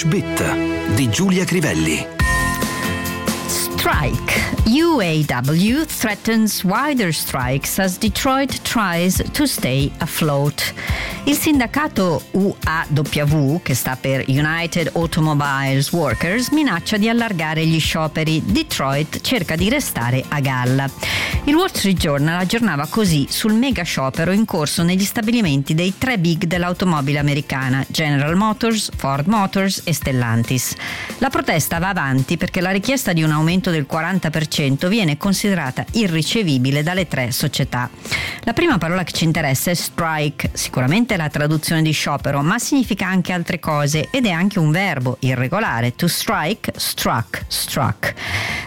English Bit di Giulia Crivelli. Strike. UAW threatens wider strikes as Detroit tries to stay afloat. Il sindacato UAW, che sta per United Automobiles Workers, minaccia di allargare gli scioperi. Detroit cerca di restare a galla. Il Wall Street Journal aggiornava così sul mega sciopero in corso negli stabilimenti dei tre big dell'automobile americana, General Motors, Ford Motors e Stellantis. La protesta va avanti perché la richiesta di un aumento del 40% viene considerata irricevibile dalle tre società. La prima parola che ci interessa è strike, sicuramente è la traduzione di sciopero, ma significa anche altre cose ed è anche un verbo irregolare. To strike, struck, struck.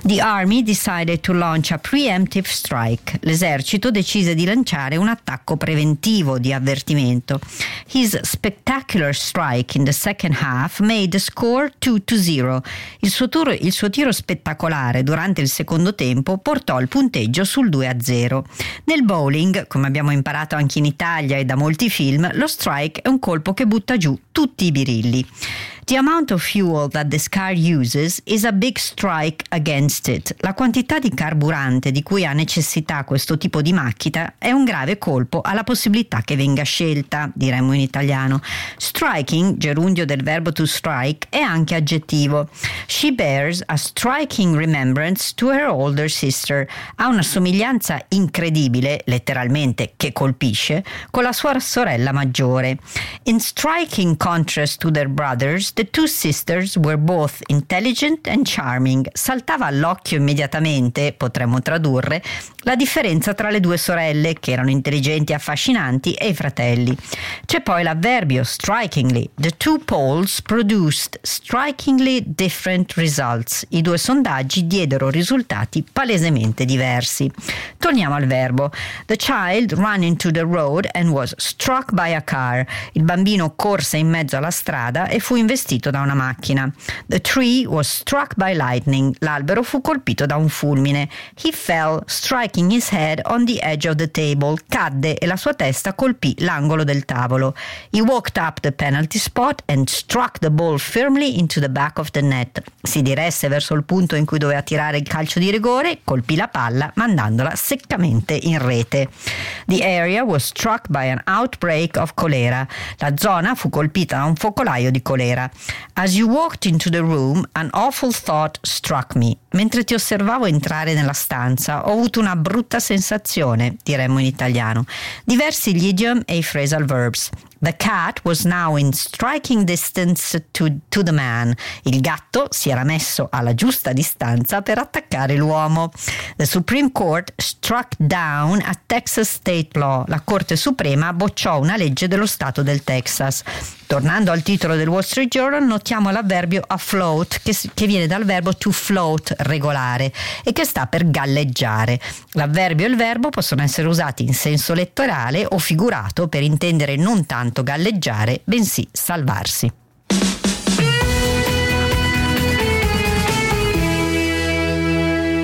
The Army decided to launch a preemptive strike. L'esercito decise di lanciare un attacco preventivo di avvertimento. His spectacular strike in the second half made the score 2-0. Il suo, turo, il suo tiro spettacolare durante il secondo tempo portò il punteggio sul 2-0. Nel bowling, come abbiamo imparato anche in Italia e da molti film, lo strike è un colpo che butta giù tutti i birilli. The amount of fuel that this car uses is a big strike against it. La quantità di carburante di cui ha necessità questo tipo di macchina è un grave colpo alla possibilità che venga scelta, diremmo in italiano. Striking, gerundio del verbo to strike, è anche aggettivo. She bears a striking remembrance to her older sister. Ha una somiglianza incredibile, letteralmente che colpisce, con la sua sorella maggiore. In striking contrast to their brothers, The two sisters were both intelligent and charming. Saltava all'occhio immediatamente, potremmo tradurre, la differenza tra le due sorelle, che erano intelligenti e affascinanti, e i fratelli. C'è poi l'avverbio strikingly. The two polls produced strikingly different results. I due sondaggi diedero risultati palesemente diversi. Torniamo al verbo. The child ran into the road and was struck by a car. Il bambino corse in mezzo alla strada e fu investito investito da una macchina. The tree was struck by lightning. L'albero fu colpito da un fulmine. He fell, striking his head on the edge of the table. Cadde e la sua testa colpì l'angolo del tavolo. He walked up the penalty spot and struck the ball firmly into the back of the net. Si diresse verso il punto in cui doveva tirare il calcio di rigore, colpì la palla mandandola seccamente in rete. The area was struck by an outbreak of cholera. La zona fu colpita da un focolaio di colera. As you walked into the room, an awful thought struck me. Mentre ti osservavo entrare nella stanza, ho avuto una brutta sensazione, diremmo in italiano. Diversi gli idiom e i phrasal verbs. The cat was now in striking distance to, to, the man. Il gatto si era messo alla giusta distanza per attaccare l'uomo. The Supreme Court struck down a Texas state law. La Corte Suprema bocciò una legge dello Stato del Texas. Tornando al titolo del Wall Street Journal, notiamo l'avverbio afloat, che, che viene dal verbo to float, regolare, e che sta per galleggiare. L'avverbio e il verbo possono essere usati in senso letterale o figurato per intendere non tanto galleggiare, bensì salvarsi.